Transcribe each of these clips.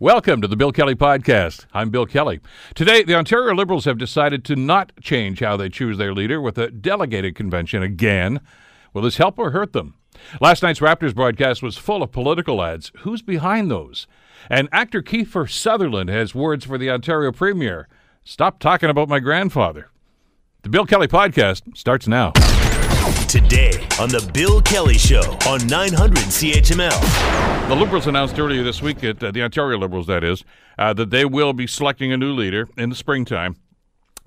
Welcome to the Bill Kelly Podcast. I'm Bill Kelly. Today, the Ontario Liberals have decided to not change how they choose their leader with a delegated convention again. Will this help or hurt them? Last night's Raptors broadcast was full of political ads. Who's behind those? And actor Kiefer Sutherland has words for the Ontario Premier. Stop talking about my grandfather. The Bill Kelly Podcast starts now. Today on The Bill Kelly Show on 900 CHML. The Liberals announced earlier this week, that, uh, the Ontario Liberals, that is, uh, that they will be selecting a new leader in the springtime.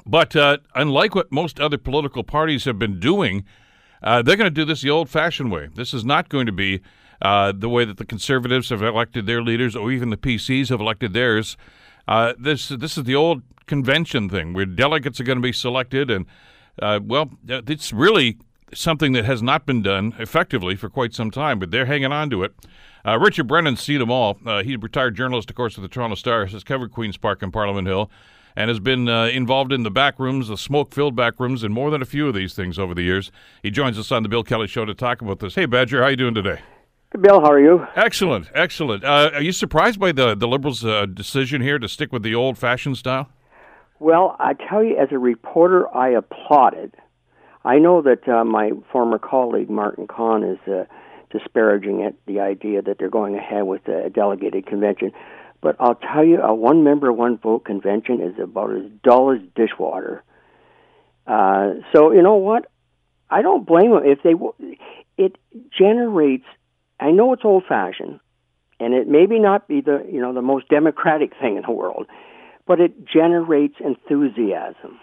But uh, unlike what most other political parties have been doing, uh, they're going to do this the old fashioned way. This is not going to be uh, the way that the Conservatives have elected their leaders or even the PCs have elected theirs. Uh, this, this is the old convention thing where delegates are going to be selected and uh, well, it's really something that has not been done effectively for quite some time, but they're hanging on to it. Uh, Richard Brennan's seen them all. Uh, he's a retired journalist, of course, of the Toronto Star, has covered Queen's Park and Parliament Hill, and has been uh, involved in the back rooms, the smoke-filled back rooms, and more than a few of these things over the years. He joins us on the Bill Kelly Show to talk about this. Hey, Badger, how you doing today? Good, Bill, how are you? Excellent, excellent. Uh, are you surprised by the the Liberals' uh, decision here to stick with the old-fashioned style? Well, I tell you, as a reporter, I applauded I know that uh, my former colleague Martin Cohn is uh, disparaging it, the idea that they're going ahead with a delegated convention. But I'll tell you, a one member, one vote convention is about as dull as dishwater. Uh, so you know what? I don't blame them if they. It generates. I know it's old fashioned, and it maybe not be the you know the most democratic thing in the world, but it generates enthusiasm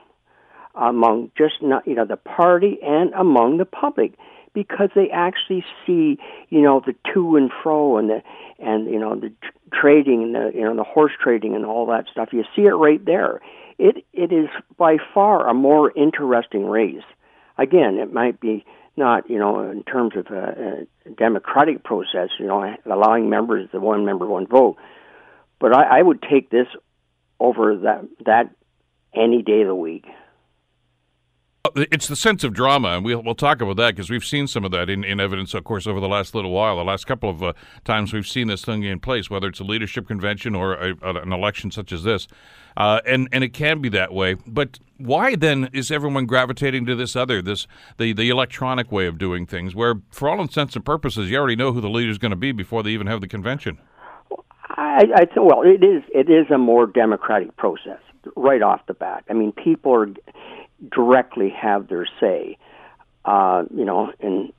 among just not you know the party and among the public because they actually see you know the to and fro and the and you know the trading and the you know the horse trading and all that stuff. You see it right there. It it is by far a more interesting race. Again it might be not you know in terms of a, a democratic process you know allowing members the one member one vote. But I, I would take this over that that any day of the week it's the sense of drama, and we'll, we'll talk about that because we've seen some of that in, in evidence, of course, over the last little while. The last couple of uh, times we've seen this thing in place, whether it's a leadership convention or a, an election such as this. Uh, and, and it can be that way. But why then is everyone gravitating to this other, this the, the electronic way of doing things, where for all intents and purposes, you already know who the leader is going to be before they even have the convention? I, I th- well, it is it is a more democratic process right off the bat. I mean, people are directly have their say. Uh, you know, and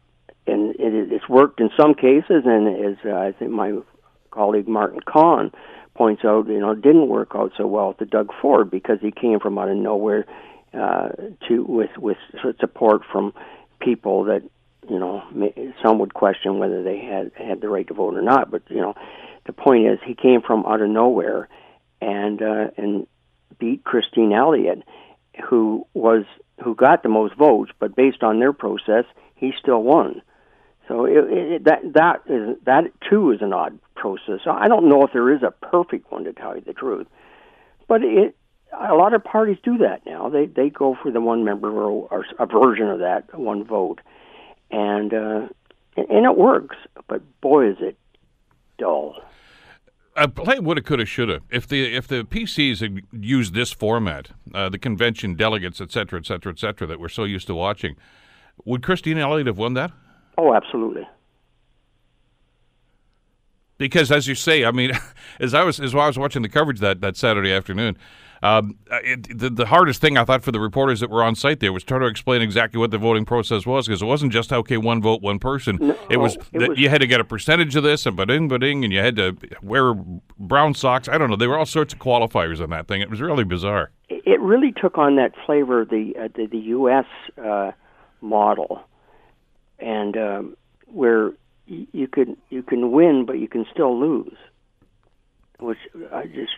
and it, it's worked in some cases, and as uh, I think my colleague Martin Cohn points out, you know, it didn't work out so well to Doug Ford because he came from out of nowhere uh, to with with support from people that you know some would question whether they had had the right to vote or not. But you know, the point is he came from out of nowhere and uh, and beat Christine Elliott who was who got the most votes, but based on their process, he still won. So it, it, that that is that too is an odd process. I don't know if there is a perfect one to tell you the truth, but it a lot of parties do that now. They they go for the one member or, or a version of that one vote, and uh, and it works. But boy, is it dull uh, play woulda, coulda, shoulda. If the if the PCs had used this format, uh, the convention delegates, et cetera, et cetera, et cetera, that we're so used to watching, would Christine Elliott have won that? Oh, absolutely. Because, as you say, I mean, as I was as I was watching the coverage that that Saturday afternoon, um, it, the, the, hardest thing I thought for the reporters that were on site there was try to explain exactly what the voting process was because it wasn't just okay one vote one person. No, it was it that was, you had to get a percentage of this and but-ing, but-ing, and you had to wear brown socks. I don't know. There were all sorts of qualifiers on that thing. It was really bizarre. It really took on that flavor the uh, the, the U.S. Uh, model, and um, where you could you can win but you can still lose, which I just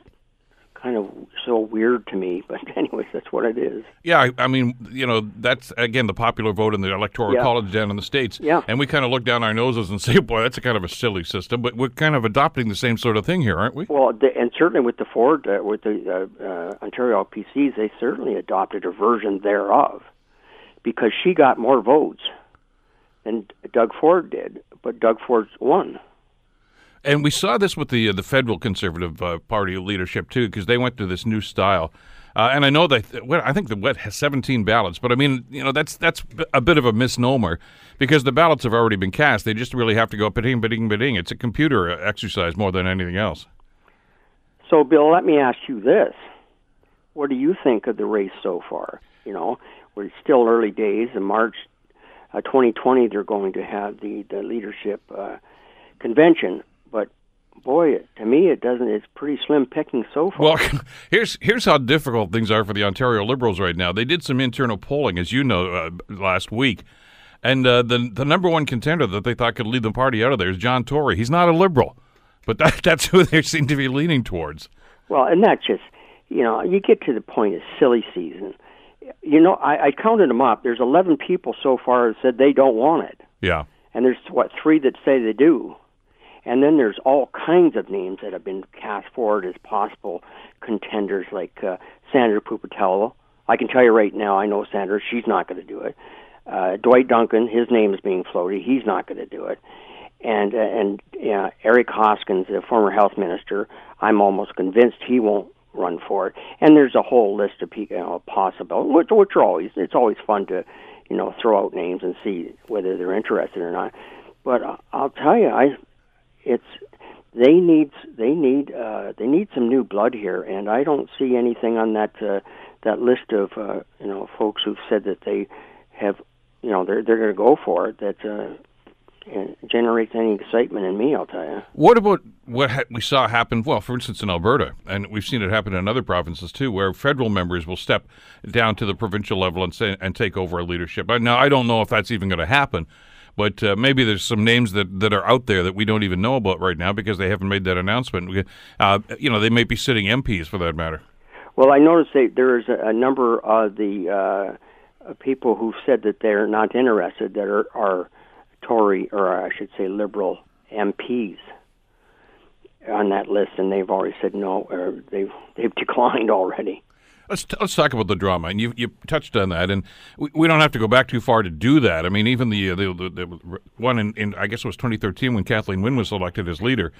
kind of so weird to me. But anyways, that's what it is. Yeah, I, I mean, you know, that's again the popular vote in the electoral yeah. college down in the states. Yeah, and we kind of look down our noses and say, "Boy, that's a kind of a silly system." But we're kind of adopting the same sort of thing here, aren't we? Well, the, and certainly with the Ford, uh, with the uh, uh, Ontario PCs, they certainly adopted a version thereof because she got more votes than Doug Ford did, but Doug Ford won. And we saw this with the uh, the federal conservative uh, party leadership too, because they went to this new style. Uh, and I know that well, I think the wet has 17 ballots, but I mean, you know, that's that's a bit of a misnomer because the ballots have already been cast. They just really have to go ba-ding, ba-ding, ba-ding. It's a computer exercise more than anything else. So, Bill, let me ask you this: What do you think of the race so far? You know, we're still early days. In March uh, 2020, they're going to have the the leadership uh, convention, but boy, to me, it doesn't. It's pretty slim picking so far. Well, here's here's how difficult things are for the Ontario Liberals right now. They did some internal polling, as you know, uh, last week, and uh, the the number one contender that they thought could lead the party out of there is John Tory. He's not a liberal, but that, that's who they seem to be leaning towards. Well, and not just you know, you get to the point of silly season. You know, I, I counted them up. There's 11 people so far that said they don't want it, Yeah. and there's what three that say they do. And then there's all kinds of names that have been cast forward as possible contenders, like uh, Sandra Pupatello. I can tell you right now, I know Sandra. She's not going to do it. Uh, Dwight Duncan, his name is being floated. He's not going to do it. And uh, and uh, Eric Hoskins, the former health minister, I'm almost convinced he won't run for it. And there's a whole list of people, you know, possible, which, which are always it's always fun to, you know, throw out names and see whether they're interested or not. But uh, I'll tell you, I it's they need they need uh, they need some new blood here, and I don't see anything on that uh, that list of uh, you know folks who've said that they have you know they're they're going to go for it that uh, and generates any excitement in me. I'll tell you. What about what ha- we saw happen? Well, for instance, in Alberta, and we've seen it happen in other provinces too, where federal members will step down to the provincial level and say, and take over a leadership. Now, I don't know if that's even going to happen, but uh, maybe there's some names that, that are out there that we don't even know about right now because they haven't made that announcement. Uh, you know, they may be sitting MPs for that matter. Well, I noticed that there is a, number of the uh, people who said that they're not interested that are, are Tory or I should say Liberal MPs on that list, and they've already said no, or they've they've declined already. Let's t- let's talk about the drama, and you you touched on that, and we, we don't have to go back too far to do that. I mean, even the uh, the, the, the one in, in I guess it was 2013 when Kathleen Wynne was elected as leader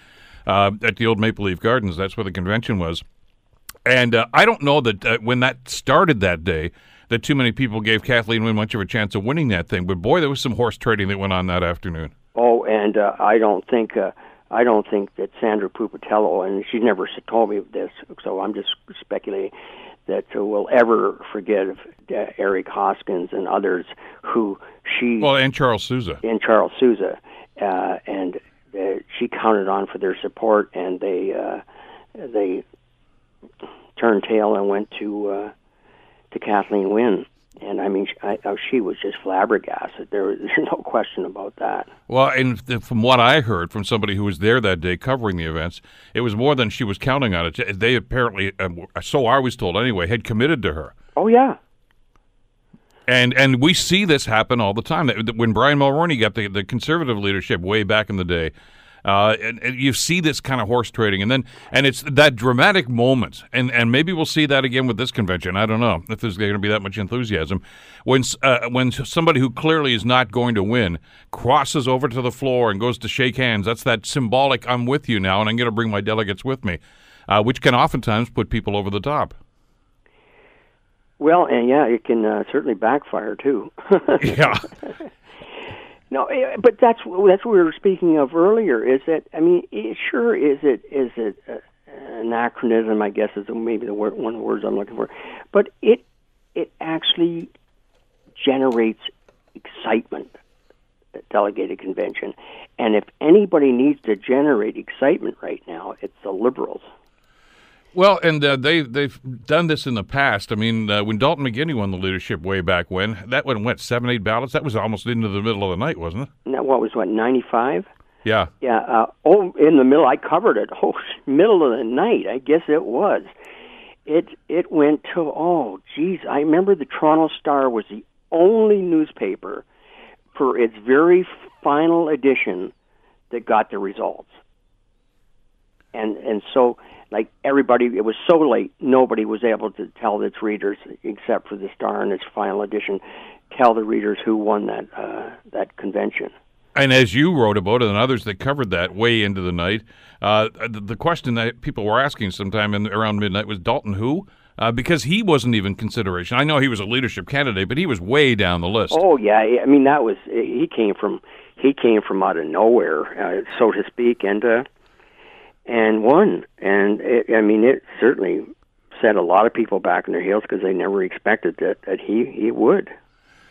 uh, at the old Maple Leaf Gardens. That's where the convention was, and uh, I don't know that uh, when that started that day that too many people gave Kathleen Wynne much of a chance of winning that thing. But boy, there was some horse trading that went on that afternoon. Oh, and uh, I don't think uh, I don't think that Sandra Pupatello, and she's never told me this, so I'm just speculating that uh, will ever forgive uh, Eric Hoskins and others who she Well, and Charles Sousa. and Charles Sousa, uh, and uh, she counted on for their support, and they uh, they turned tail and went to uh, to Kathleen Wynne. And I mean, I, I, she was just flabbergasted. There, there's no question about that. Well, and from what I heard from somebody who was there that day covering the events, it was more than she was counting on it. They apparently, um, so I was told anyway, had committed to her. Oh yeah, And and we see this happen all the time. When Brian Mulroney got the, the conservative leadership way back in the day, uh, and, and you see this kind of horse trading, and then and it's that dramatic moment, and and maybe we'll see that again with this convention. I don't know if there's going to be that much enthusiasm when uh, when somebody who clearly is not going to win crosses over to the floor and goes to shake hands. That's that symbolic "I'm with you now," and I'm going to bring my delegates with me, uh, which can oftentimes put people over the top. well, and yeah, it can uh, certainly backfire too. Yeah. No, eh, but that's that's what we were speaking of earlier. Is that I mean, it, sure is it is it uh, anachronism? I guess is maybe the word, one of the words I'm looking for, but it it actually generates excitement. at Delegated convention, and if anybody needs to generate excitement right now, it's the liberals. Well, and uh, they they've done this in the past. I mean, uh, when Dalton McGuinty won the leadership way back when, that one went seven, eight ballots. That was almost into the middle of the night, wasn't it? That what was what ninety five? Yeah. Yeah. Uh, oh, in the middle, I covered it. Oh, middle of the night. I guess it was. It it went to oh, geez. I remember the Toronto Star was the only newspaper for its very final edition that got the results. And and so like everybody, it was so late. Nobody was able to tell its readers, except for the Star in its final edition, tell the readers who won that uh, that convention. And as you wrote about it, and others that covered that way into the night, uh, the, the question that people were asking sometime in, around midnight was Dalton who? Uh, because he wasn't even consideration. I know he was a leadership candidate, but he was way down the list. Oh yeah, I mean that was he came from he came from out of nowhere, uh, so to speak, and uh, and won. And it, I mean, it certainly set a lot of people back in their heels because they never expected that that he he would.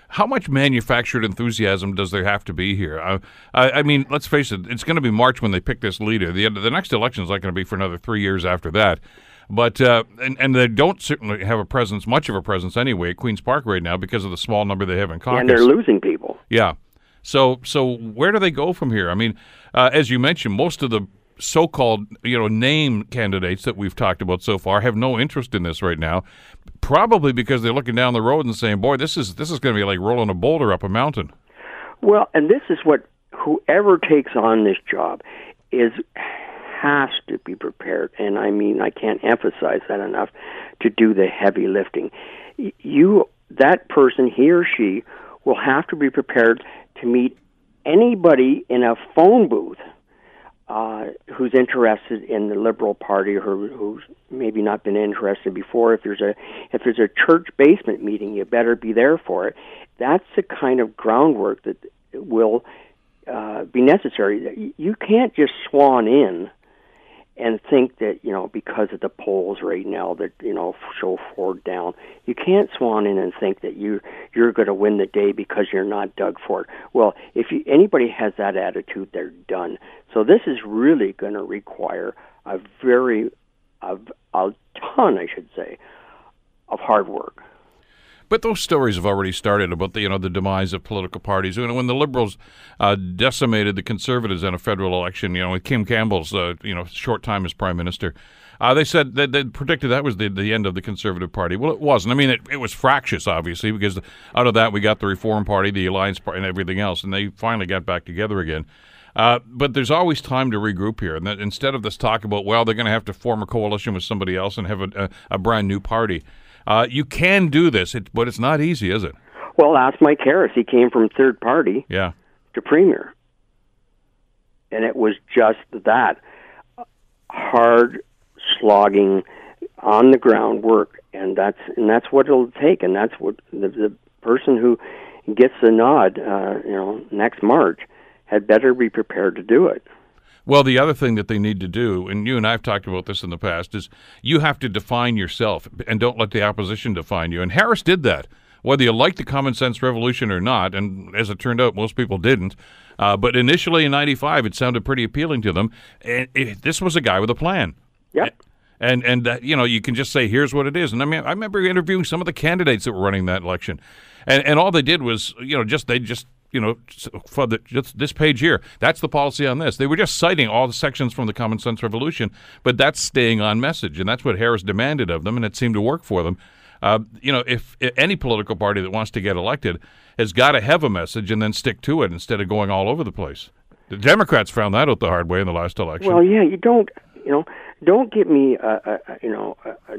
How much manufactured enthusiasm does there have to be here? I, I, I mean, let's face it; it's going to be March when they pick this leader. the The next election is not going to be for another three years after that. But uh, and and they don't certainly have a presence, much of a presence anyway, at Queens Park right now because of the small number they have in caucus. And they're losing people. Yeah. So so where do they go from here? I mean, uh, as you mentioned, most of the so-called you know name candidates that we've talked about so far have no interest in this right now probably because they're looking down the road and saying boy this is this is going to be like rolling a boulder up a mountain. Well and this is what whoever takes on this job is has to be prepared and i mean i can't emphasize that enough to do the heavy lifting. You that person he or she will have to be prepared to meet anybody in a phone booth uh, who's interested in the Liberal Party or who's maybe not been interested before. If there's a if there's a church basement meeting, you better be there for it. That's the kind of groundwork that will uh, be necessary. You can't just swan in and think that you know because of the polls right now that you know show Ford down. You can't swan in and think that you you're going to win the day because you're not Doug Ford. Well, if you, anybody has that attitude, they're done. So this is really going to require a very a, a ton, I should say, of hard work. But those stories have already started about the you know the demise of political parties. You know, when the Liberals uh, decimated the Conservatives in a federal election, you know, with Kim Campbell's uh, you know short time as prime minister, uh, they said that they predicted that was the, the end of the Conservative Party. Well, it wasn't. I mean, it, it was fractious, obviously, because out of that we got the Reform Party, the Alliance Party, and everything else, and they finally got back together again. Uh, but there's always time to regroup here, and instead of this talk about well, they're going to have to form a coalition with somebody else and have a, a, a brand new party. Uh, you can do this, it, but it's not easy, is it? Well, ask Mike Harris. He came from third party yeah. to premier. And it was just that hard slogging on the ground work and that's and that's what it'll take and that's what the, the person who gets the nod uh, you know next March had better be prepared to do it. Well, the other thing that they need to do, and you and I've talked about this in the past, is you have to define yourself and don't let the opposition define you. And Harris did that. Whether you like the common sense revolution or not, and as it turned out, most people didn't. Uh, but initially in '95, it sounded pretty appealing to them. And it, this was a guy with a plan. Yep. And and that you know you can just say here's what it is. And I mean I remember interviewing some of the candidates that were running that election, and and all they did was you know just they just you know, for the, just this page here, that's the policy on this. They were just citing all the sections from the Common Sense Revolution, but that's staying on message, and that's what Harris demanded of them, and it seemed to work for them. Uh, you know, if, if, any political party that wants to get elected has got to have a message and then stick to it instead of going all over the place. The Democrats found that out the hard way in the last election. Well, yeah, you don't, you know, don't give me, a, a, you know, a,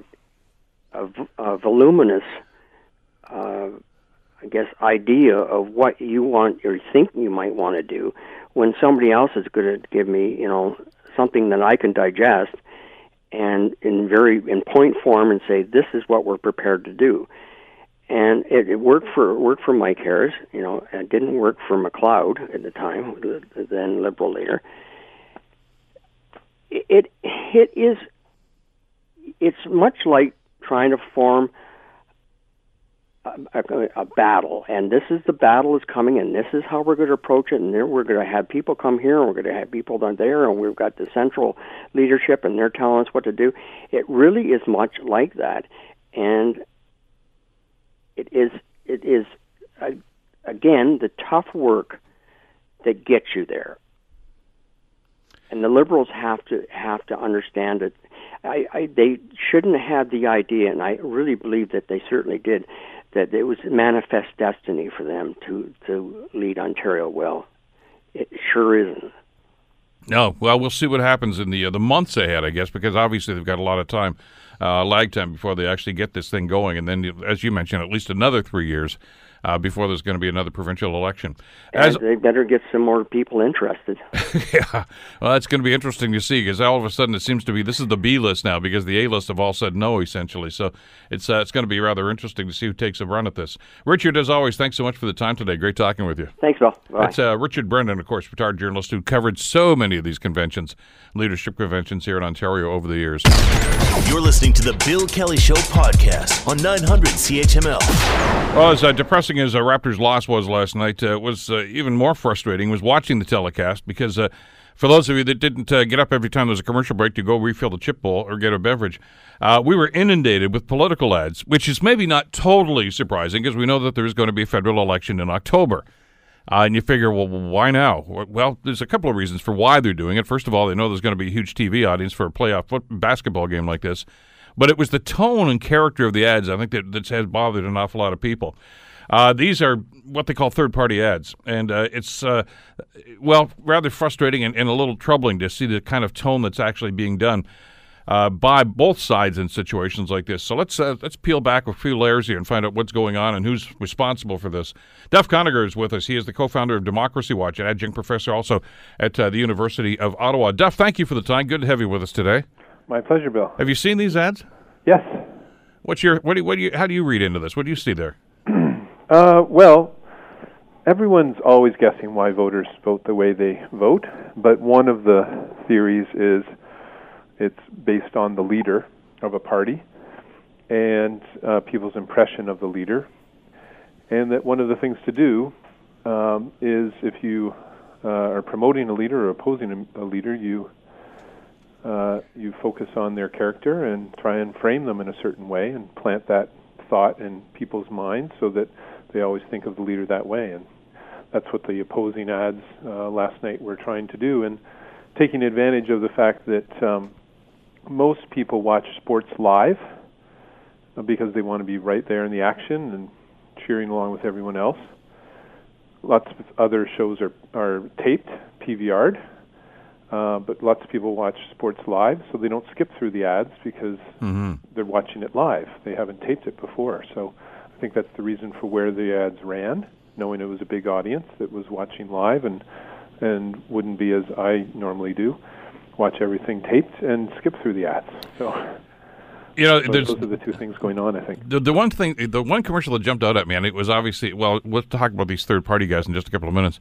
a, a voluminous uh, I guess, idea of what you want or think you might want to do when somebody else is going to give me, you know, something that I can digest and in very in point form and say this is what we're prepared to do. And it, it worked for worked for Mike Harris, you know, it didn't work for McLeod at the time, the, the then liberal leader. It it is it's much like trying to form a, a, battle, and this is the battle is coming, and this is how we're going to approach it. And then we're going to have people come here, and we're going to have people down there, and we've got the central leadership, and they're telling us what to do. It really is much like that, and it is it is uh, again the tough work that gets you there. And the liberals have to have to understand it. I, I, they shouldn't have the idea, and I really believe that they certainly did, that it was manifest destiny for them to to lead Ontario well. It sure isn't. No, well, we'll see what happens in the uh, the months ahead, I guess, because obviously they've got a lot of time, uh, lag time before they actually get this thing going, and then, as you mentioned, at least another three years uh, before there's going to be another provincial election. As, they better get some more people interested. yeah, well, that's going to be interesting to see because all of a sudden it seems to be this is the B list now because the A list have all said no essentially. So it's uh, it's going to be rather interesting to see who takes a run at this. Richard, as always, thanks so much for the time today. Great talking with you. Thanks, Bill. Bye. That's uh, Richard Brennan, of course, retired journalist who covered so many of these conventions, leadership conventions here in Ontario over the years. You're listening to the Bill Kelly Show podcast on 900 CHML. Well, as uh, depressing as uh, Raptors' loss was last night, uh, was uh, even more frustrating was watching the telecast because uh, for those of you that didn't uh, get up every time there was a commercial break to go refill the chip bowl or get a beverage, uh, we were inundated with political ads, which is maybe not totally surprising because we know that there's going to be a federal election in October. Uh, and you figure, well, why now? Well, there's a couple of reasons for why they're doing it. First of all, they know there's going to be a huge TV audience for a playoff foot- basketball game like this. But it was the tone and character of the ads, I think, that, that has bothered an awful lot of people. Uh, these are what they call third party ads. And uh, it's, uh, well, rather frustrating and, and, a little troubling to see the kind of tone that's actually being done. Uh, by both sides in situations like this. So let's uh, let's peel back a few layers here and find out what's going on and who's responsible for this. Duff Conacher is with us. He is the co-founder of Democracy Watch, an adjunct professor also at uh, the University of Ottawa. Duff, thank you for the time. Good to have you with us today. My pleasure, Bill. Have you seen these ads? Yes. What's your what do you, what do you how do you read into this? What do you see there? Uh, well, everyone's always guessing why voters vote the way they vote, but one of the theories is it's based on the leader of a party and uh, people's impression of the leader, and that one of the things to do um, is if you uh, are promoting a leader or opposing a leader, you uh, you focus on their character and try and frame them in a certain way and plant that thought in people's minds so that they always think of the leader that way. And that's what the opposing ads uh, last night were trying to do. And taking advantage of the fact that um, most people watch sports live uh, because they want to be right there in the action and cheering along with everyone else. Lots of other shows are, are taped, PVR'd, uh, but lots of people watch sports live, so they don't skip through the ads because mm-hmm. they're watching it live. They haven't taped it before. So I think that's the reason for where the ads ran, knowing it was a big audience that was watching live and and wouldn't be as I normally do, watch everything taped and skip through the ads. So you know, so those are the two things going on. I think the, the one thing, the one commercial that jumped out at me, and it was obviously well. We'll talk about these third party guys in just a couple of minutes.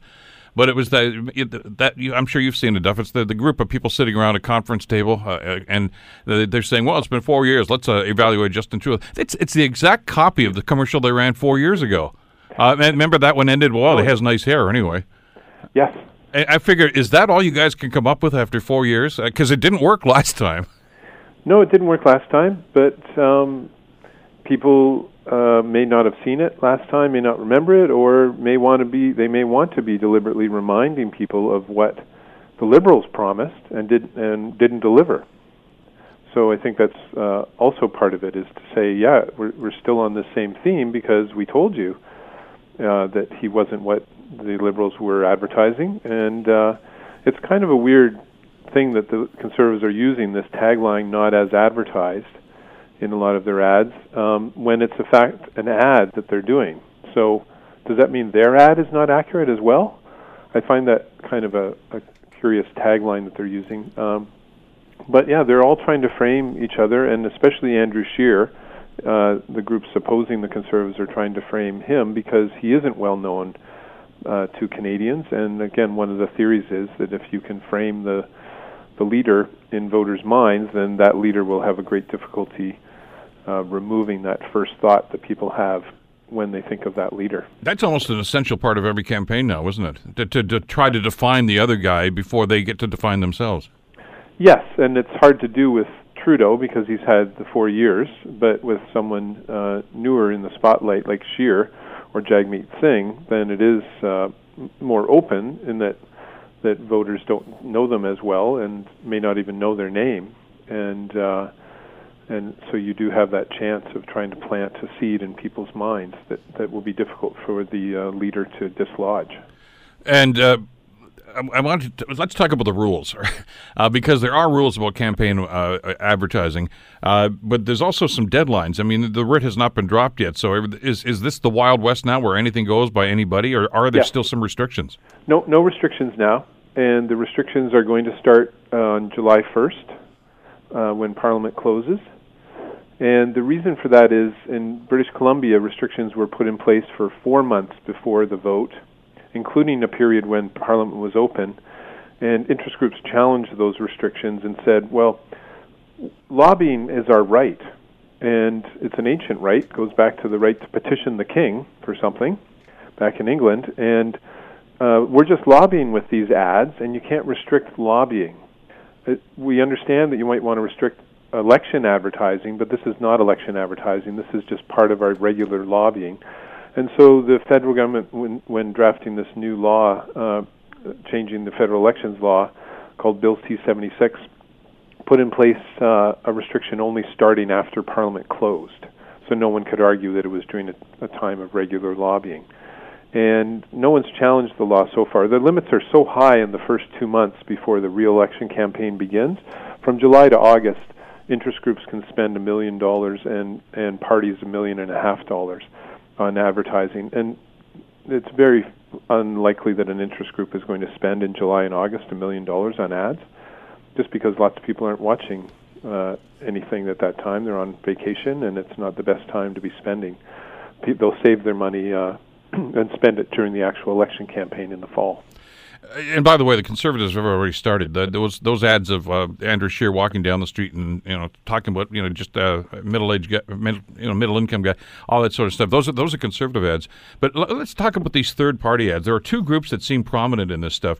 But it was that that you, I'm sure you've seen it, Duff. It's the, the group of people sitting around a conference table, uh, uh and they're saying, "Well, it's been four years. Let's uh, evaluate Justin Trudeau." It's it's the exact copy of the commercial they ran four years ago. Uh, remember that one ended well. He has nice hair anyway. Yes. I, I figure is that all you guys can come up with after four years? Because uh, it didn't work last time. No, it didn't work last time, but um, people uh, may not have seen it last time, may not remember it, or may want to be they may want to be deliberately reminding people of what the liberals promised and did and didn't deliver. So I think that's uh, also part of it is to say, yeah, we're, we're still on the same theme because we told you uh, that he wasn't what the liberals were advertising, and uh, it's kind of a weird thing that the conservatives are using this tagline "not as advertised." In a lot of their ads um, when it's a fact an ad that they're doing. So does that mean their ad is not accurate as well? I find that kind of a, a curious tagline that they're using. Um, but yeah, they're all trying to frame each other, and especially Andrew Scheer. Uh, the groups opposing the Conservatives are trying to frame him because he isn't well known uh, to Canadians. And again, one of the theories is that if you can frame the the leader in voters' minds, then that leader will have a great difficulty uh, removing that first thought that people have when they think of that leader. That's almost an essential part of every campaign now, isn't it? To, to, to, try to define the other guy before they get to define themselves. Yes, and it's hard to do with Trudeau because he's had the four years, but with someone uh, newer in the spotlight like Scheer or Jagmeet Singh, then it is uh, more open in that that voters don't know them as well and may not even know their name, and uh, and so you do have that chance of trying to plant a seed in people's minds that, that will be difficult for the uh, leader to dislodge. And uh, I want to let's talk about the rules uh, because there are rules about campaign uh, advertising, uh, but there's also some deadlines. I mean, the writ has not been dropped yet, so is is this the Wild West now, where anything goes by anybody, or are there yeah. still some restrictions? No, no restrictions now, and the restrictions are going to start on July 1st uh, when Parliament closes. And the reason for that is in British Columbia, restrictions were put in place for four months before the vote including a period when Parliament was open. And interest groups challenged those restrictions and said, well, lobbying is our right, and it's an ancient right, it goes back to the right to petition the king for something back in England, and uh, we're just lobbying with these ads, and you can't restrict lobbying. It, we understand that you might want to restrict election advertising, but this is not election advertising. This is just part of our regular lobbying. And so the federal government, when, when drafting this new law, uh, changing the federal elections law called Bill C 76, put in place uh, a restriction only starting after Parliament closed. So no one could argue that it was during a, a time of regular lobbying. And no one's challenged the law so far. The limits are so high in the first two months before the real election campaign begins. From July to August, interest groups can spend a million dollars and, and parties a million and a half dollars on advertising, and it's very unlikely that an interest group is going to spend in July and August a million dollars on ads, just because lots of people aren't watching uh, anything at that time. They're on vacation, and it's not the best time to be spending. They'll save their money uh, and spend it during the actual election campaign in the fall. And by the way, the conservatives have already started the, those those ads of uh, Andrew Scheer walking down the street and you know talking about you know just a middle age middle, you know middle income guy, all that sort of stuff. Those are those are conservative ads. But l- let's talk about these third party ads. There are two groups that seem prominent in this stuff.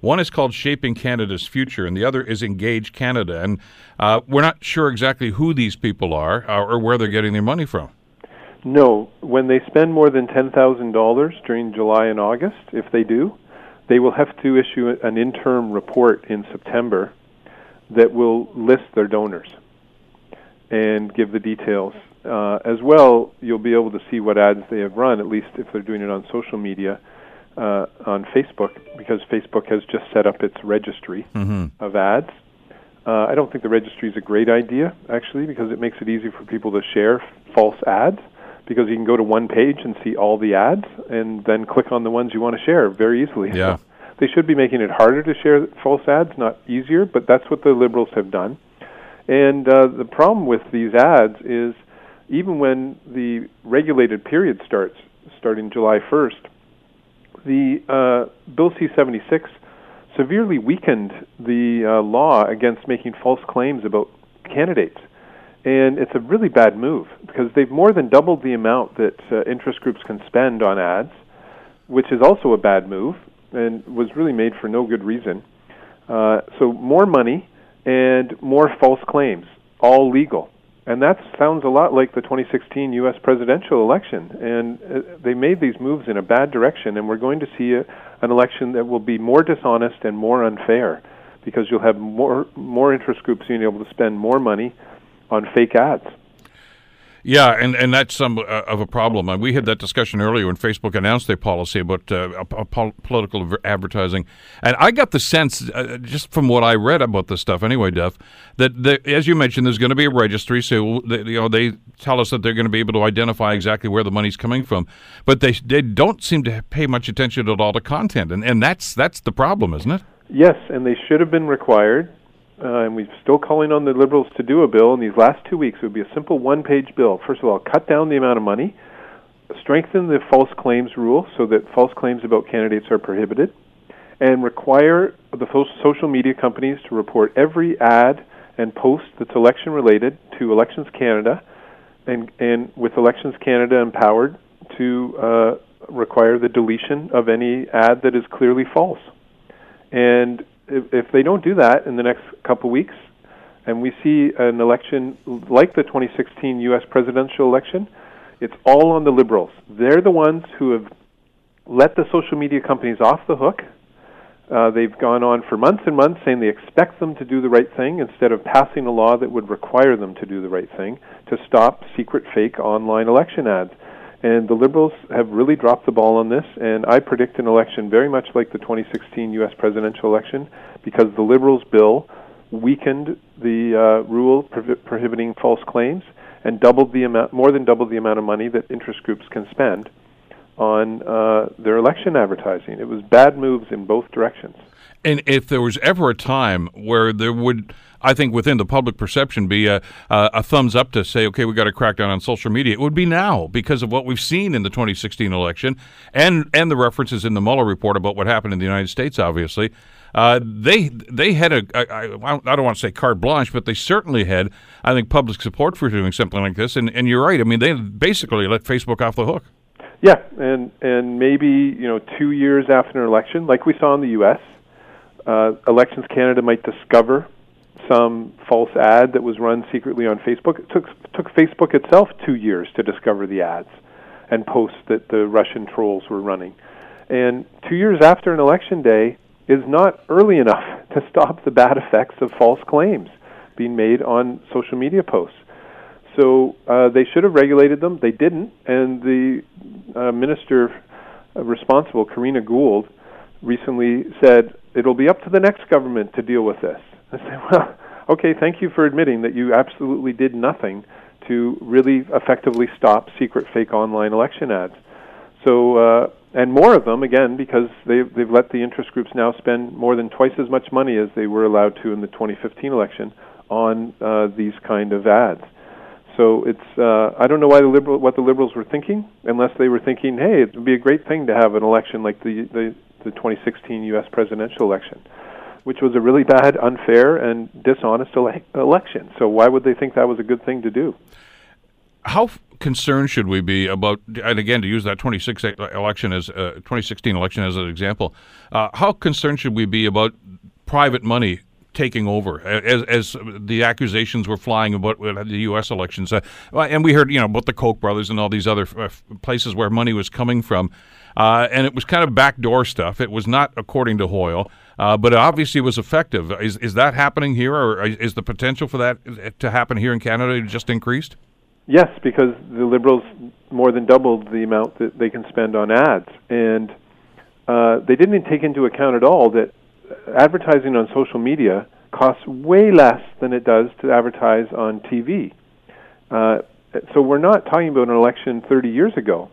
One is called Shaping Canada's Future, and the other is Engage Canada. And uh, we're not sure exactly who these people are uh, or where they're getting their money from. No, when they spend more than ten thousand dollars during July and August, if they do, they will have to issue an interim report in September that will list their donors and give the details. Uh, as well, you'll be able to see what ads they have run, at least if they're doing it on social media, uh, on Facebook, because Facebook has just set up its registry mm-hmm. of ads. Uh, I don't think the registry is a great idea, actually, because it makes it easy for people to share false ads because you can go to one page and see all the ads and then click on the ones you want to share very easily. Yeah. So they should be making it harder to share false ads, not easier, but that's what the liberals have done. And uh, the problem with these ads is even when the regulated period starts, starting July 1st, the uh, Bill C 76 severely weakened the uh, law against making false claims about candidates. And it's a really bad move because they've more than doubled the amount that uh, interest groups can spend on ads, which is also a bad move and was really made for no good reason. Uh, so more money and more false claims, all legal. And that sounds a lot like the 2016 U.S. presidential election. And uh, they made these moves in a bad direction, and we're going to see a, an election that will be more dishonest and more unfair because you'll have more more interest groups being able to spend more money on fake ads. Yeah, and, and that's some uh, of a problem. And we had that discussion earlier when Facebook announced their policy about uh, pol- political advertising. And I got the sense, uh, just from what I read about this stuff anyway, Duff, that the, as you mentioned, there's going to be a registry. So they, you know they tell us that they're going to be able to identify exactly where the money's coming from, but they they don't seem to pay much attention at all to content, and and that's that's the problem, isn't it? Yes, and they should have been required uh, and we're still calling on the Liberals to do a bill in these last two weeks. It would be a simple one page bill. First of all, cut down the amount of money, strengthen the false claims rule so that false claims about candidates are prohibited, and require the social media companies to report every ad and post that's election related to Elections Canada, and, and with Elections Canada empowered to uh, require the deletion of any ad that is clearly false. And if, if they don't do that in the next couple weeks, and we see an election like the 2016 U.S. presidential election, it's all on the liberals. They're the ones who have let the social media companies off the hook. Uh, they've gone on for months and months saying they expect them to do the right thing instead of passing a law that would require them to do the right thing to stop secret, fake online election ads. And the Liberals have really dropped the ball on this, and I predict an election very much like the 2016 U.S. presidential election because the Liberals' bill weakened the uh, rule prohibiting false claims and doubled the amount, more than doubled the amount of money that interest groups can spend on uh, their election advertising. It was bad moves in both directions. And if there was ever a time where there would, I think, within the public perception, be a, a, a thumbs up to say, okay, we got to crack down on social media, it would be now because of what we've seen in the 2016 election and and the references in the Mueller report about what happened in the United States. Obviously, uh, they they had a I, I don't want to say carte blanche, but they certainly had, I think, public support for doing something like this. And and you're right. I mean, they basically let Facebook off the hook. Yeah, and and maybe you know two years after an election, like we saw in the U.S., uh, Elections Canada might discover some false ad that was run secretly on Facebook. It took took Facebook itself two years to discover the ads and posts that the Russian trolls were running. And two years after an election day is not early enough to stop the bad effects of false claims being made on social media posts. So uh, they should have regulated them. They didn't, and the uh, minister responsible, Karina Gould, recently said it'll be up to the next government to deal with this. I say, well, okay, thank you for admitting that you absolutely did nothing to really effectively stop secret fake online election ads. So, uh, and more of them again because they've they've let the interest groups now spend more than twice as much money as they were allowed to in the 2015 election on uh, these kind of ads. So it's uh, I don't know why the liberal what the liberals were thinking, unless they were thinking, hey, it would be a great thing to have an election like the the, the 2016 U.S. presidential election, which was a really bad, unfair, and dishonest ele- election. So why would they think that was a good thing to do? How concerned should we be about? And again, to use that 2016 election as uh, 2016 election as an example, uh, how concerned should we be about private money taking over as, as the accusations were flying about the U.S. elections. Uh, and we heard, you know, about the Koch brothers and all these other uh, places where money was coming from. Uh, and it was kind of backdoor stuff. It was not according to Hoyle, uh, but it obviously was effective. Is, is that happening here, or is the potential for that to happen here in Canada just increased? Yes, because the Liberals more than doubled the amount that they can spend on ads. And uh, they didn't take into account at all that advertising on social media costs way less than it does to advertise on TV. Uh, so we're not talking about an election 30 years ago.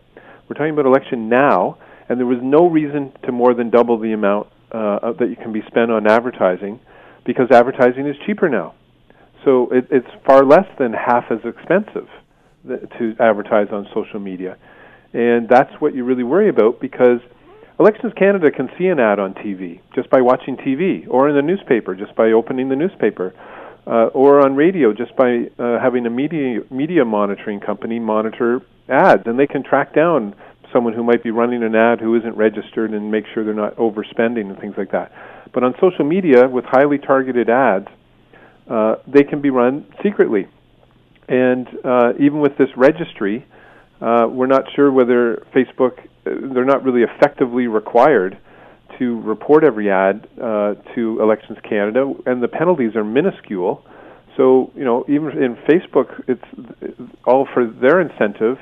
We're talking about election now, and there was no reason to more than double the amount uh, that you can be spent on advertising because advertising is cheaper now. So it, it's far less than half as expensive to advertise on social media. And that's what you really worry about because Elections Canada can see an ad on TV just by watching TV, or in the newspaper just by opening the newspaper, uh, or on radio just by uh, having a media media monitoring company monitor ads, and they can track down someone who might be running an ad who isn't registered and make sure they're not overspending and things like that. But on social media with highly targeted ads, uh, they can be run secretly, and uh, even with this registry, uh, we're not sure whether Facebook they're not really effectively required to report every ad uh, to Elections Canada, and the penalties are minuscule. So you know, even in Facebook, it's all for their incentive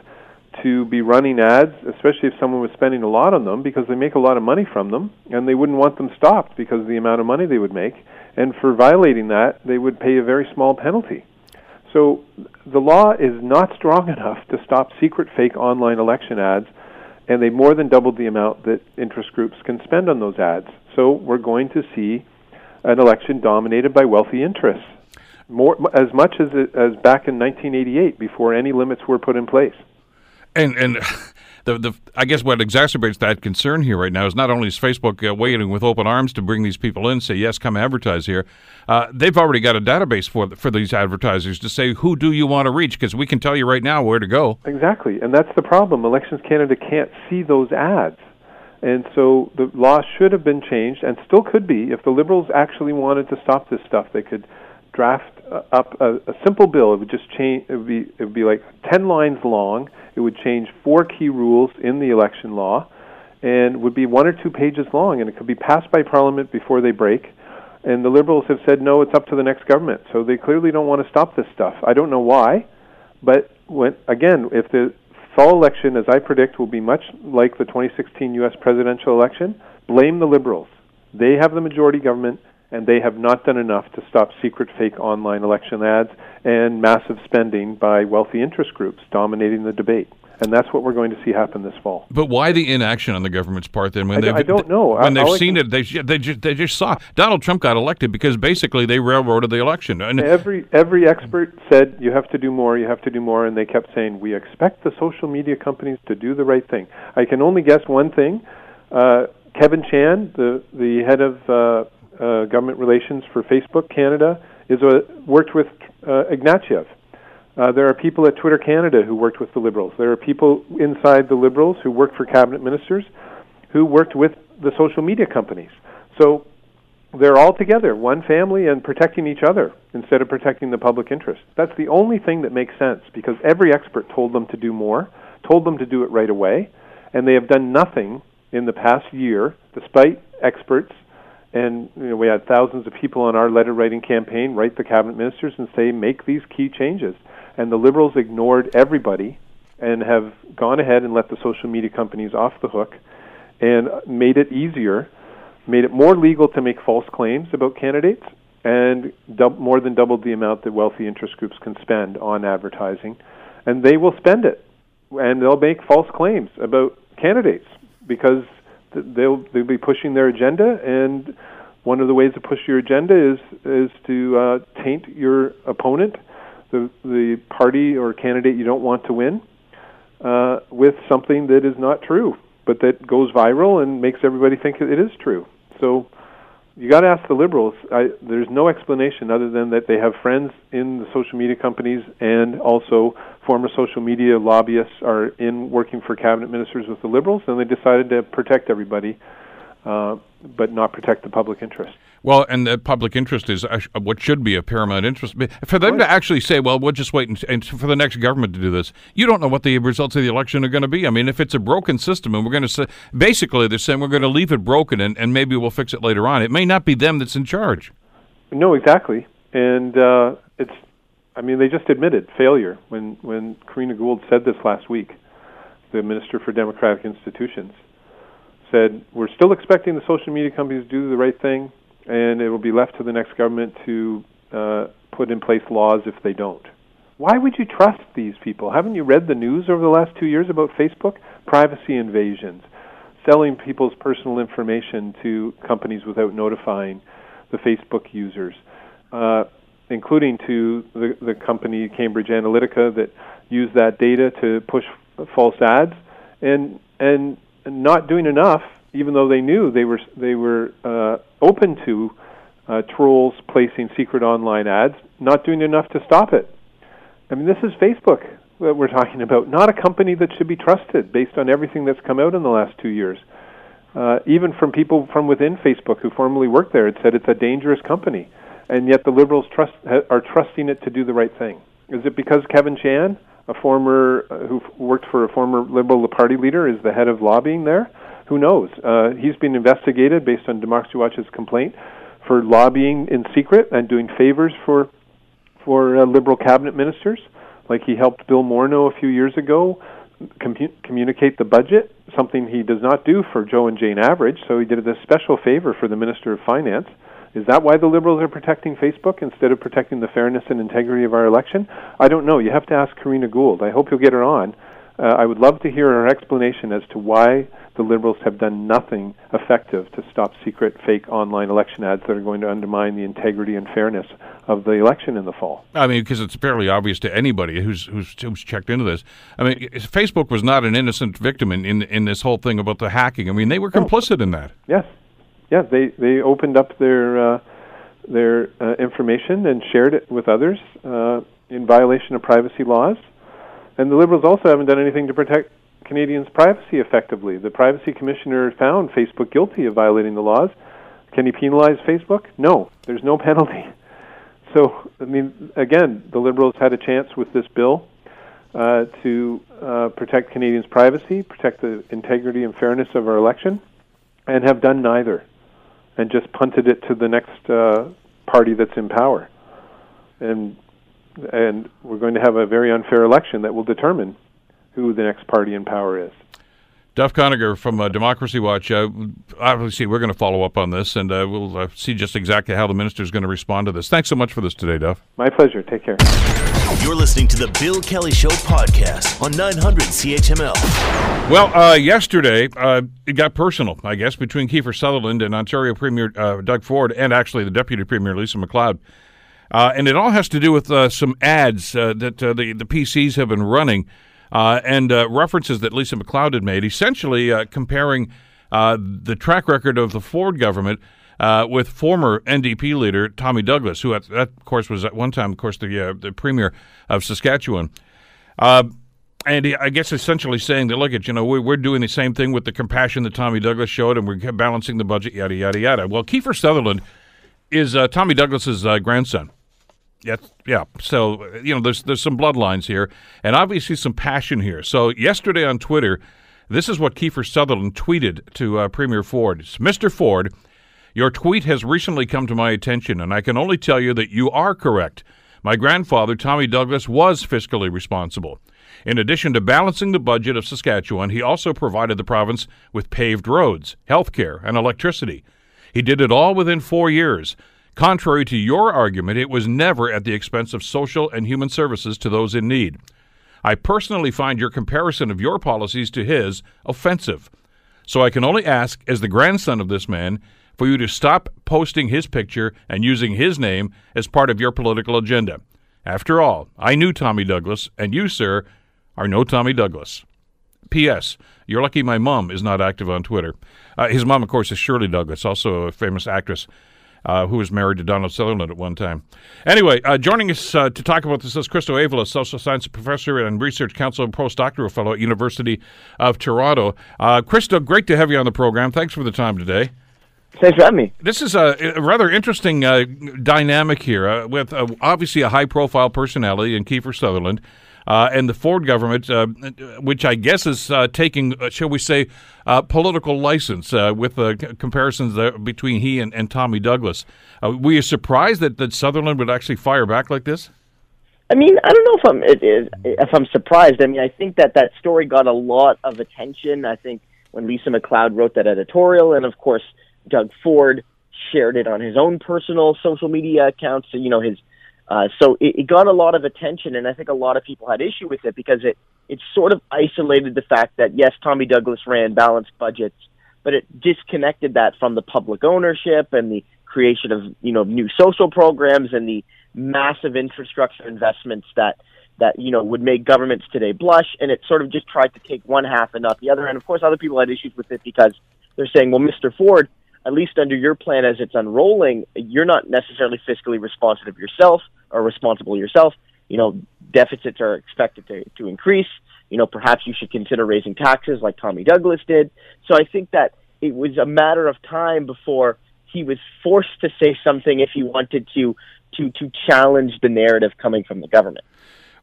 to be running ads, especially if someone was spending a lot on them, because they make a lot of money from them, and they wouldn't want them stopped because of the amount of money they would make. And for violating that, they would pay a very small penalty. So the law is not strong enough to stop secret fake online election ads and they more than doubled the amount that interest groups can spend on those ads. So we're going to see an election dominated by wealthy interests, more as much as as back in 1988 before any limits were put in place. And and the, the I guess what exacerbates that concern here right now is not only is Facebook uh, waiting with open arms to bring these people in, say yes, come advertise here. Uh, they've already got a database for for these advertisers to say who do you want to reach because we can tell you right now where to go. Exactly, and that's the problem. Elections Canada can't see those ads. And so the law should have been changed, and still could be, if the Liberals actually wanted to stop this stuff. They could draft up a, a simple bill. It would just change. It would be it would be like ten lines long it would change four key rules in the election law and would be one or two pages long, and it could be passed by Parliament before they break. And the Liberals have said, no, it's up to the next government. So they clearly don't want to stop this stuff. I don't know why, but when, again, if the fall election, as I predict, will be much like the 2016 U.S. presidential election. Blame the Liberals. They have the majority government, and they have not done enough to stop secret, fake online election ads and massive spending by wealthy interest groups dominating the debate and that's what we're going to see happen this fall. But why the inaction on the government's part then? When I, I don't know. When I, they've seen it, they they just they just saw Donald Trump got elected because basically they railroaded the election. And every every expert said you have to do more, you have to do more, and they kept saying we expect the social media companies to do the right thing. I can only guess one thing. Uh, Kevin Chan, the the head of uh, uh, government relations for Facebook Canada, is worked with uh, Ignatieff uh, there are people at Twitter Canada who worked with the Liberals. There are people inside the Liberals who worked for cabinet ministers who worked with the social media companies. So they're all together, one family, and protecting each other instead of protecting the public interest. That's the only thing that makes sense because every expert told them to do more, told them to do it right away, and they have done nothing in the past year, despite experts. And you know, we had thousands of people on our letter writing campaign write the cabinet ministers and say, make these key changes and the liberals ignored everybody and have gone ahead and let the social media companies off the hook and made it easier, made it more legal to make false claims about candidates, and dub- more than doubled the amount that wealthy interest groups can spend on advertising. And they will spend it, and they'll make false claims about candidates because they'll they'll be pushing their agenda and one of the ways to push your agenda is is to uh, taint your opponent the the party or candidate you don't want to win uh, with something that is not true, but that goes viral and makes everybody think it is true. So you got to ask the liberals. I, there's no explanation other than that they have friends in the social media companies and also former social media lobbyists are in working for cabinet ministers with the liberals, and they decided to protect everybody, uh, but not protect the public interest. Well, and the public interest is what should be a paramount interest. For them right. to actually say, well, we'll just wait and, and, for the next government to do this, you don't know what the results of the election are going to be. I mean, if it's a broken system and we're going to say, basically, they're saying we're going to leave it broken and, and maybe we'll fix it later on, it may not be them that's in charge. No, exactly. And uh, it's, I mean, they just admitted failure when, when Karina Gould said this last week, the Minister for Democratic Institutions said, We're still expecting the social media companies to do the right thing and it will be left to the next government to uh, put in place laws if they don't. Why would you trust these people? Haven't you read the news over the last two years about Facebook? Privacy invasions, selling people's personal information to companies without notifying the Facebook users, uh, including to the, the company Cambridge Analytica that used that data to push false ads, and and not doing enough even though they knew they were they were uh, open to uh, trolls placing secret online ads, not doing enough to stop it. I mean, this is Facebook that we're talking about, not a company that should be trusted based on everything that's come out in the last two years. Uh, even from people from within Facebook who formerly worked there, it said it's a dangerous company, and yet the liberals trust are trusting it to do the right thing. Is it because Kevin Chan, a former uh, who worked for a former Liberal Party leader, is the head of lobbying there? Who knows? Uh, he's been investigated based on Democracy Watch's complaint for lobbying in secret and doing favors for for uh, liberal cabinet ministers, like he helped Bill Morneau a few years ago com- communicate the budget, something he does not do for Joe and Jane Average. So he did a special favor for the Minister of Finance. Is that why the Liberals are protecting Facebook instead of protecting the fairness and integrity of our election? I don't know. You have to ask Karina Gould. I hope you'll get her on. Uh, I would love to hear her explanation as to why the Liberals have done nothing effective to stop secret, fake online election ads that are going to undermine the integrity and fairness of the election in the fall. I mean, because it's fairly obvious to anybody who's, who's, who's checked into this. I mean, Facebook was not an innocent victim in, in, in this whole thing about the hacking. I mean, they were complicit in that. Yes, yes, they they opened up their uh, their uh, information and shared it with others uh, in violation of privacy laws. And the Liberals also haven't done anything to protect Canadians' privacy effectively. The Privacy Commissioner found Facebook guilty of violating the laws. Can he penalize Facebook? No, there's no penalty. So, I mean, again, the Liberals had a chance with this bill uh, to uh, protect Canadians' privacy, protect the integrity and fairness of our election, and have done neither, and just punted it to the next uh, party that's in power. And and we're going to have a very unfair election that will determine who the next party in power is. Duff Conacher from uh, Democracy Watch. Uh, obviously, we're going to follow up on this, and uh, we'll uh, see just exactly how the minister is going to respond to this. Thanks so much for this today, Duff. My pleasure. Take care. You're listening to the Bill Kelly Show podcast on 900 CHML. Well, uh, yesterday uh, it got personal, I guess, between Kiefer Sutherland and Ontario Premier Doug Ford, and actually the Deputy Premier Lisa MacLeod. and it all has to do with some ads that the, the PCs have been running uh, and uh, references that Lisa MacLeod had made, essentially uh, comparing uh, the track record of the Ford government uh, with former NDP leader Tommy Douglas, who, at, that, of course, was at one time, of course, the the premier of Saskatchewan. and he, I guess essentially saying that, look, at you know, we, we're doing the same thing with the compassion that Tommy Douglas showed, and we're balancing the budget, yada yada yada. Well, Kiefer Sutherland is Tommy Douglas's grandson. Yes, yeah. So you know, there's there's some bloodlines here, and obviously some passion here. So yesterday on Twitter, this is what Kiefer Sutherland tweeted to uh, Premier Ford. It's, Mr. Ford, your tweet has recently come to my attention, and I can only tell you that you are correct. My grandfather, Tommy Douglas, was fiscally responsible. In addition to balancing the budget of Saskatchewan, he also provided the province with paved roads, health care, and electricity. He did it all within four years. Contrary to your argument, it was never at the expense of social and human services to those in need. I personally find your comparison of your policies to his offensive. So I can only ask, as the grandson of this man, for you to stop posting his picture and using his name as part of your political agenda. After all, I knew Tommy Douglas, and you, sir, are no Tommy Douglas. P.S. You're lucky my mom is not active on Twitter. Uh, his mom, of course, is Shirley Douglas, also a famous actress uh, who was married to Donald Sutherland at one time. Anyway, uh, joining us uh, to talk about this is Christo Aivalis, social science professor and research council and postdoctoral fellow at University of Toronto. Uh, Christo, great to have you on the program. Thanks for the time today. Thanks for having me. This is a, a rather interesting uh, dynamic here uh, with uh, obviously a high profile personality in Kiefer Sutherland uh, and the Ford government, uh, which I guess is uh, taking, uh, shall we say, uh, political license with comparisons between he and, and Tommy Douglas. were you surprised that, that Sutherland would actually fire back like this? I mean, I don't know if I'm it is, if I'm surprised. I mean, I think that that story got a lot of attention. I think when Lisa MacLeod wrote that editorial, and of course Doug Ford shared it on his own personal social media accounts. You know, his uh, so it, it got a lot of attention, and I think a lot of people had issue with it because it it sort of isolated the fact that yes, Tommy Douglas ran balanced budgets, but it disconnected that from the public ownership and the creation of you know new social programs and the massive infrastructure investments that that you know would make governments today blush and it sort of just tried to take one half and not the other and of course other people had issues with it because they're saying well Mr. Ford at least under your plan as it's unrolling you're not necessarily fiscally responsive yourself are responsible yourself. You know, deficits are expected to, to increase. You know, perhaps you should consider raising taxes like Tommy Douglas did. So I think that it was a matter of time before he was forced to say something if he wanted to to to challenge the narrative coming from the government.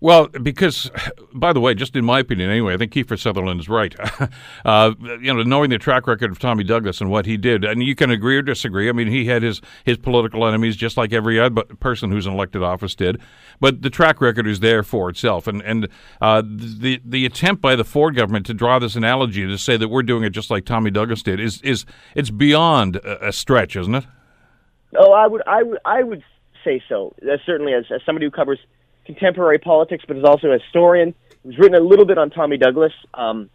Well, because, by the way, just in my opinion anyway, I think Kiefer Sutherland is right. uh, you know, knowing the track record of Tommy Douglas and what he did, and you can agree or disagree. I mean, he had his, his political enemies just like every other person who's in elected office did, but the track record is there for itself. And and uh, the the attempt by the Ford government to draw this analogy to say that we're doing it just like Tommy Douglas did is is it's beyond a, a stretch, isn't it? Oh, I would I would I would say so. Uh, certainly, as, as somebody who covers contemporary politics, but is also a historian. He's written a little bit on Tommy Douglas um,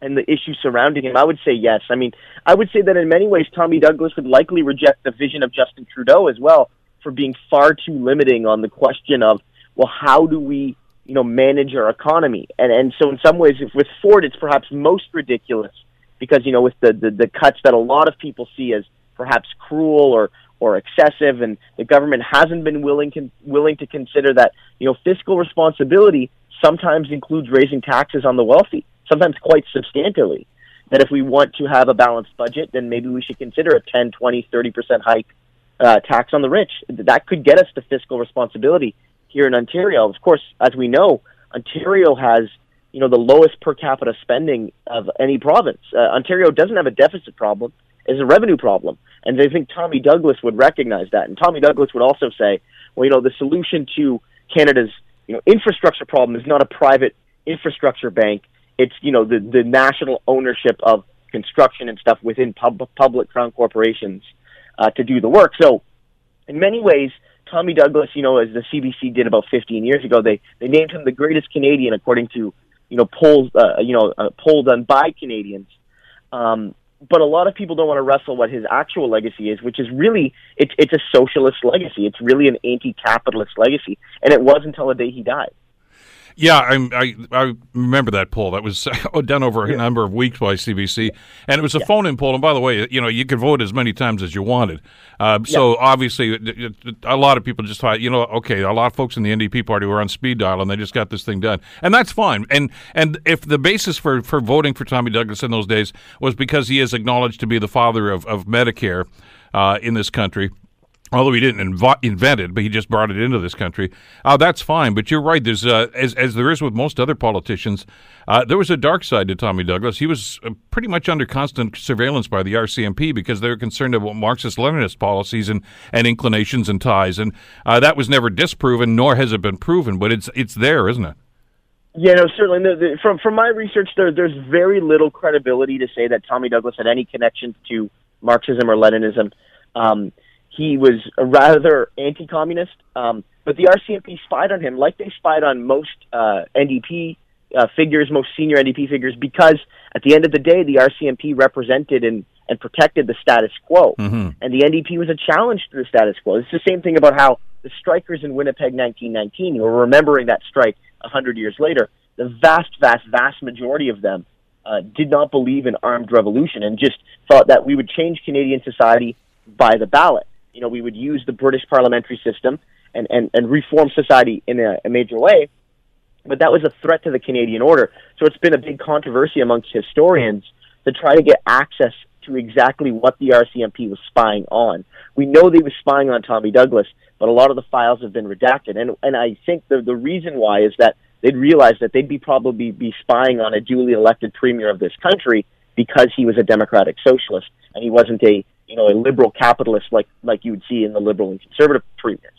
and the issues surrounding him. I would say yes. I mean, I would say that in many ways, Tommy Douglas would likely reject the vision of Justin Trudeau as well for being far too limiting on the question of, well, how do we, you know, manage our economy? And and so in some ways, if with Ford, it's perhaps most ridiculous because you know with the the, the cuts that a lot of people see as perhaps cruel or or excessive, and the government hasn't been willing con- willing to consider that you know fiscal responsibility sometimes includes raising taxes on the wealthy, sometimes quite substantially. That if we want to have a balanced budget, then maybe we should consider a 10, 20, 30 percent hike uh, tax on the rich. That could get us to fiscal responsibility here in Ontario. Of course, as we know, Ontario has you know the lowest per capita spending of any province. Uh, Ontario doesn't have a deficit problem; it's a revenue problem. And they think Tommy Douglas would recognize that. And Tommy Douglas would also say, well, you know, the solution to Canada's you know infrastructure problem is not a private infrastructure bank. It's you know the the national ownership of construction and stuff within pub- public crown corporations uh, to do the work. So, in many ways, Tommy Douglas, you know, as the CBC did about 15 years ago, they they named him the greatest Canadian according to you know polls, uh, you know, a poll done by Canadians. Um, but a lot of people don't want to wrestle what his actual legacy is, which is really it's it's a socialist legacy. It's really an anti-capitalist legacy, and it was until the day he died. Yeah, I, I, I remember that poll. That was done over a yeah. number of weeks by CBC, and it was a yeah. phone-in poll. And by the way, you know you could vote as many times as you wanted. Uh, so yeah. obviously, a lot of people just thought, you know, okay, a lot of folks in the NDP party were on speed dial, and they just got this thing done, and that's fine. And and if the basis for, for voting for Tommy Douglas in those days was because he is acknowledged to be the father of of Medicare uh, in this country although he didn't inv- invent it, but he just brought it into this country. Uh, that's fine. But you're right. There's uh, as as there is with most other politicians, uh, there was a dark side to Tommy Douglas. He was uh, pretty much under constant surveillance by the RCMP because they were concerned about Marxist-Leninist policies and, and inclinations and ties, and uh, that was never disproven, nor has it been proven. But it's it's there, isn't it? Yeah, no, certainly. The, from from my research, there there's very little credibility to say that Tommy Douglas had any connections to Marxism or Leninism. Um, he was a rather anti-communist, um, but the RCMP spied on him, like they spied on most uh, NDP uh, figures, most senior NDP figures, because at the end of the day, the RCMP represented and, and protected the status quo, mm-hmm. and the NDP was a challenge to the status quo. It's the same thing about how the strikers in Winnipeg, 1919, you are remembering that strike a hundred years later. The vast, vast, vast majority of them uh, did not believe in armed revolution and just thought that we would change Canadian society by the ballot you know, we would use the British parliamentary system and, and, and reform society in a, a major way. But that was a threat to the Canadian order. So it's been a big controversy amongst historians to try to get access to exactly what the RCMP was spying on. We know they were spying on Tommy Douglas, but a lot of the files have been redacted. And, and I think the, the reason why is that they'd realized that they'd be probably be spying on a duly elected premier of this country because he was a democratic socialist and he wasn't a you know, a liberal capitalist like like you would see in the liberal and conservative premiers.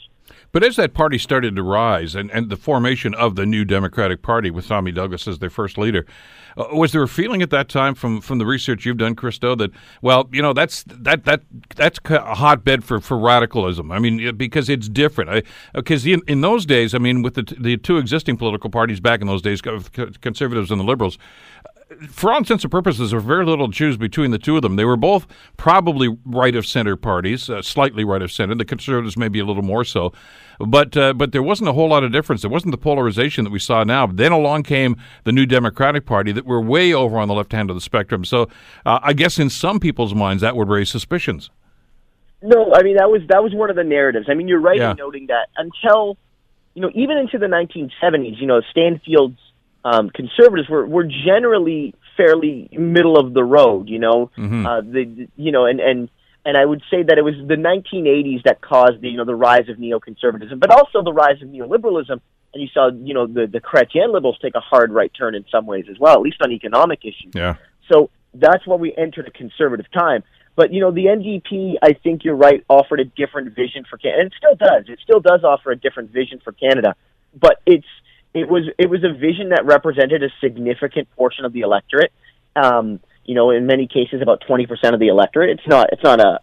But as that party started to rise and, and the formation of the new Democratic Party with Tommy Douglas as their first leader, uh, was there a feeling at that time from, from the research you've done, Christo, that well, you know, that's that that that's a hotbed for, for radicalism. I mean, because it's different. Because in, in those days, I mean, with the the two existing political parties back in those days, conservatives and the liberals, for all intents and purposes, there were very little to choose between the two of them. They were both probably right of center parties, uh, slightly right of center. The conservatives maybe a little more so, but uh, but there wasn't a whole lot of difference. There wasn't the polarization that we saw now. Then along came the new Democratic Party that were way over on the left hand of the spectrum. So uh, I guess in some people's minds that would raise suspicions. No, I mean that was that was one of the narratives. I mean you're right yeah. in noting that until you know even into the 1970s, you know Stanfield's um, conservatives were, were generally fairly middle of the road, you know, mm-hmm. uh, the, you know, and, and, and I would say that it was the 1980s that caused the, you know, the rise of neoconservatism, but also the rise of neoliberalism. And you saw, you know, the, the Chrétien liberals take a hard right turn in some ways as well, at least on economic issues. Yeah. So that's where we entered a conservative time. But, you know, the NDP, I think you're right, offered a different vision for Canada. And it still does. It still does offer a different vision for Canada. But it's, it was it was a vision that represented a significant portion of the electorate. Um, you know, in many cases, about twenty percent of the electorate. It's not it's not a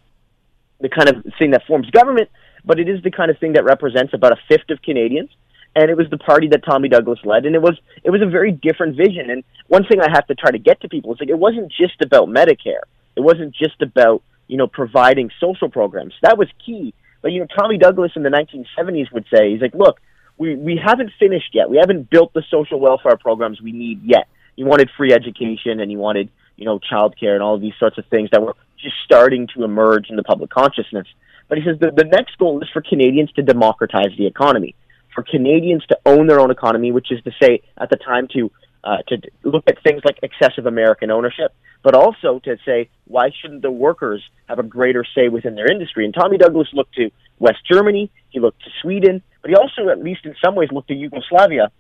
the kind of thing that forms government, but it is the kind of thing that represents about a fifth of Canadians. And it was the party that Tommy Douglas led, and it was it was a very different vision. And one thing I have to try to get to people is like it wasn't just about Medicare. It wasn't just about you know providing social programs. That was key. But you know, Tommy Douglas in the 1970s would say, he's like, look, we, we haven't finished yet. We haven't built the social welfare programs we need yet. He wanted free education and he wanted, you know, childcare and all these sorts of things that were just starting to emerge in the public consciousness. But he says the, the next goal is for Canadians to democratize the economy, for Canadians to own their own economy, which is to say, at the time, to uh, to look at things like excessive American ownership, but also to say why shouldn't the workers have a greater say within their industry? And Tommy Douglas looked to West Germany, he looked to Sweden, but he also, at least in some ways, looked at Yugoslavia,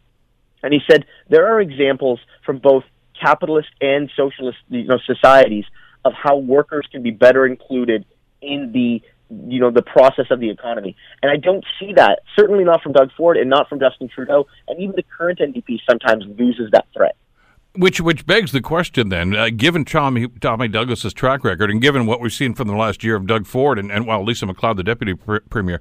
and he said there are examples from both capitalist and socialist you know, societies of how workers can be better included in the you know the process of the economy. And I don't see that. Certainly not from Doug Ford and not from Justin Trudeau. And even the current NDP sometimes loses that threat. Which which begs the question then, uh, given Tommy, Tommy Douglas's track record and given what we've seen from the last year of Doug Ford and, and well, Lisa MacLeod, the deputy pr- premier,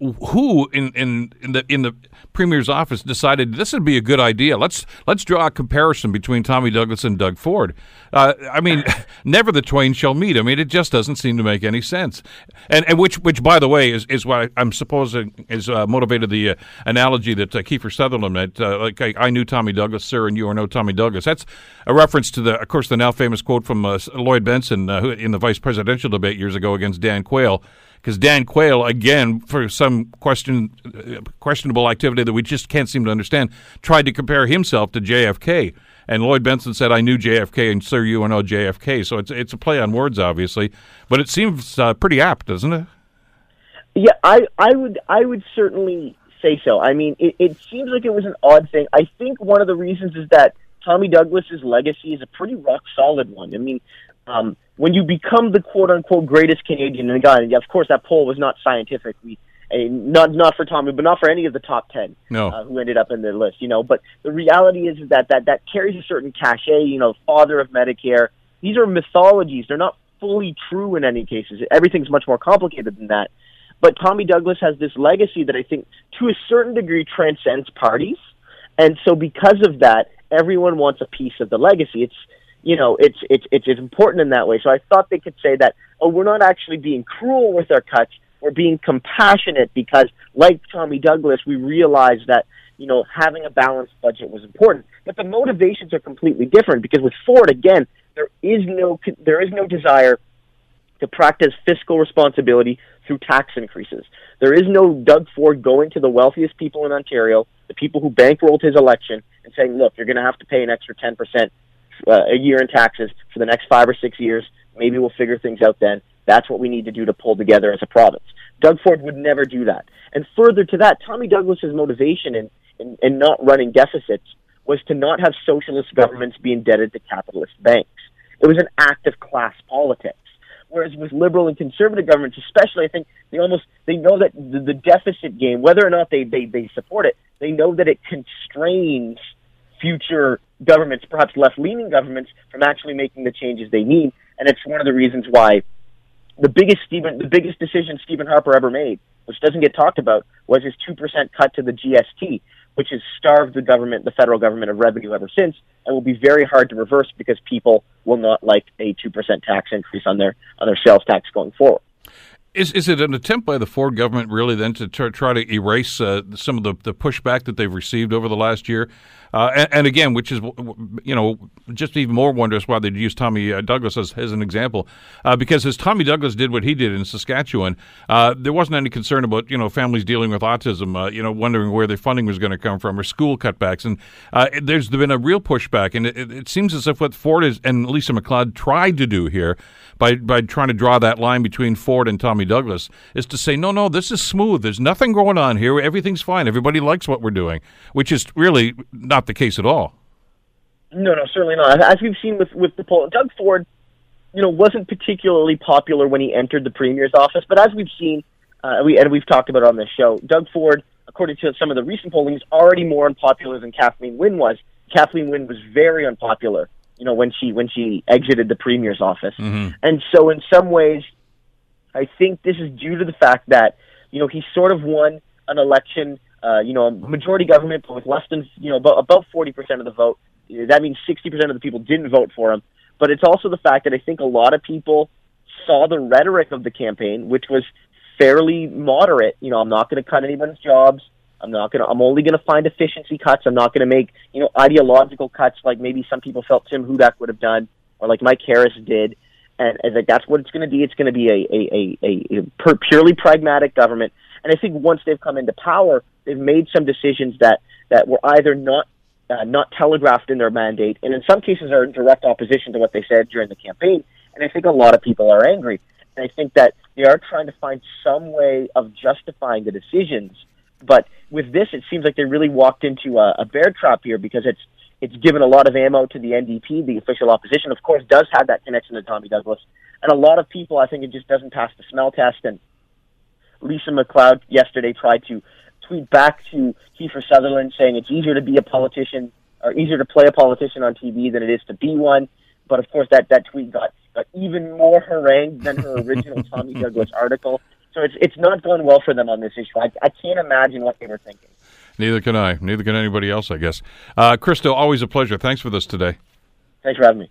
who in, in, in the in the premier's office decided this would be a good idea. Let's let's draw a comparison between Tommy Douglas and Doug Ford. Uh, I mean, never the twain shall meet. I mean, it just doesn't seem to make any sense. And, and which which by the way is is what I'm supposing is uh, motivated the uh, analogy that uh, Kiefer Sutherland made. Uh, like I, I, knew Tommy Douglas, sir, and you are no Tommy Douglas. That's a reference to the, of course, the now famous quote from uh, Lloyd Bentsen who, in the vice presidential debate years ago against Dan Quayle because Dan Quayle, again, for some question questionable activity that we just can't seem to understand, tried to compare himself to JFK. And Lloyd Bentsen said, "I knew JFK, and sir, you know JFK." So it's it's a play on words, obviously, but it seems uh, pretty apt, doesn't it? Yeah, I I would I would certainly say so. I mean, it, it seems like it was an odd thing. I think one of the reasons is that Tommy Douglas's legacy is a pretty rock solid one. I mean, um, when you become the quote unquote greatest Canadian, and again, of course, that poll was not scientific. We, not not for Tommy, but not for any of the top ten no. uh, who ended up in the list. You know, but the reality is that that that carries a certain cachet. You know, father of Medicare. These are mythologies. They're not fully true in any cases. Everything's much more complicated than that. But Tommy Douglas has this legacy that I think, to a certain degree, transcends parties. And so, because of that, everyone wants a piece of the legacy. It's you know, it's it's it's important in that way. So I thought they could say that, oh, we're not actually being cruel with our cuts. We're being compassionate because, like Tommy Douglas, we realize that you know having a balanced budget was important. But the motivations are completely different because with Ford, again, there is no there is no desire to practice fiscal responsibility through tax increases. There is no Doug Ford going to the wealthiest people in Ontario, the people who bankrolled his election, and saying, look, you're going to have to pay an extra 10% uh, a year in taxes for the next five or six years. Maybe we'll figure things out then. That's what we need to do to pull together as a province. Doug Ford would never do that. And further to that, Tommy Douglas's motivation in, in, in not running deficits was to not have socialist governments be indebted to capitalist banks. It was an act of class politics. Whereas with liberal and conservative governments, especially, I think they almost they know that the, the deficit game, whether or not they, they, they support it, they know that it constrains future governments, perhaps left leaning governments, from actually making the changes they need. And it's one of the reasons why the biggest Stephen, the biggest decision Stephen Harper ever made, which doesn't get talked about, was his two percent cut to the GST, which has starved the government, the federal government, of revenue ever since, and will be very hard to reverse because people will not like a two percent tax increase on their on their sales tax going forward. Is is it an attempt by the Ford government really then to try, to erase uh, some of the, the pushback that they've received over the last year? Uh, and, and, again, which is you know just even more wondrous why they'd use Tommy uh, Douglas as, as an example, uh, because as Tommy Douglas did what he did in Saskatchewan, uh, there wasn't any concern about you know families dealing with autism, uh, you know wondering where their funding was going to come from or school cutbacks, and there's been a real pushback, and it, it, seems as if what Ford is and Lisa MacLeod tried to do here by by trying to draw that line between Ford and Tommy Douglas is to say no, no, this is smooth. There's nothing going on here. Everything's fine. Everybody likes what we're doing, which is really not not the case at all. No, no, certainly not. As we've seen with with the poll, Doug Ford, you know, wasn't particularly popular when he entered the premier's office. But as we've seen, uh, we and we've talked about it on this show, Doug Ford, according to some of the recent polling, is already more unpopular than Kathleen Wynne was. Kathleen Wynne was very unpopular, you know, when she when she exited the premier's office. Mm-hmm. And so, in some ways, I think this is due to the fact that you know he sort of won an election uh, you know, a majority government, but with less than, you know, about, about 40% of the vote. That means 60% of the people didn't vote for him. But it's also the fact that I think a lot of people saw the rhetoric of the campaign, which was fairly moderate. You know, I'm not going to cut anyone's jobs. I'm not going to, I'm only going to find efficiency cuts. I'm not going to make, you know, ideological cuts like maybe some people felt Tim Hudak would have done or like Mike Harris did. And, and like, that's what it's going to be. It's going to be a, a, a, a, a purely pragmatic government. And I think once they've come into power, they've made some decisions that that were either not uh, not telegraphed in their mandate, and in some cases are in direct opposition to what they said during the campaign. And I think a lot of people are angry. And I think that they are trying to find some way of justifying the decisions. But with this, it seems like they really walked into a, a bear trap here because it's it's given a lot of ammo to the NDP, the official opposition. Of course, does have that connection to Tommy Douglas, and a lot of people, I think, it just doesn't pass the smell test. And Lisa MacLeod yesterday tried to tweet back to Kiefer Sutherland saying it's easier to be a politician or easier to play a politician on TV than it is to be one. But of course, that, that tweet got, got even more harangued than her original Tommy Douglas article. So it's it's not going well for them on this issue. I, I can't imagine what they were thinking. Neither can I. Neither can anybody else, I guess. Uh, Christo, always a pleasure. Thanks for this today. Thanks for having me.